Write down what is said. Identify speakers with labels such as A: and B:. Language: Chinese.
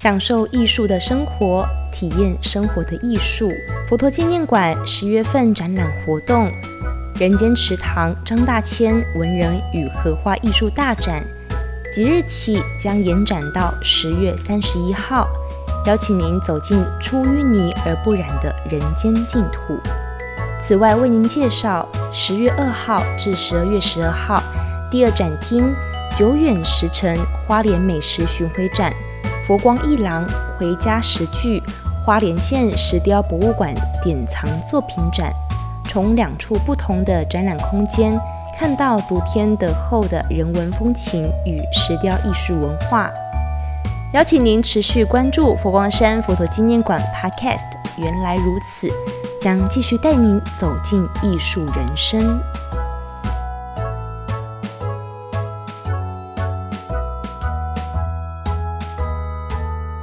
A: 享受艺术的生活，体验生活的艺术。佛陀纪念馆十月份展览活动：人间池塘张大千文人与荷花艺术大展，即日起将延展到十月三十一号，邀请您走进出淤泥而不染的人间净土。此外，为您介绍十月二号至十二月十二号第二展厅“久远石城花莲美食巡回展”，佛光一廊回家十句花莲县石雕博物馆典藏作品展，从两处不同的展览空间，看到独天独厚的人文风情与石雕艺术文化。邀请您持续关注佛光山佛陀纪念馆 Podcast。原来如此。将继续带您走进艺术人生。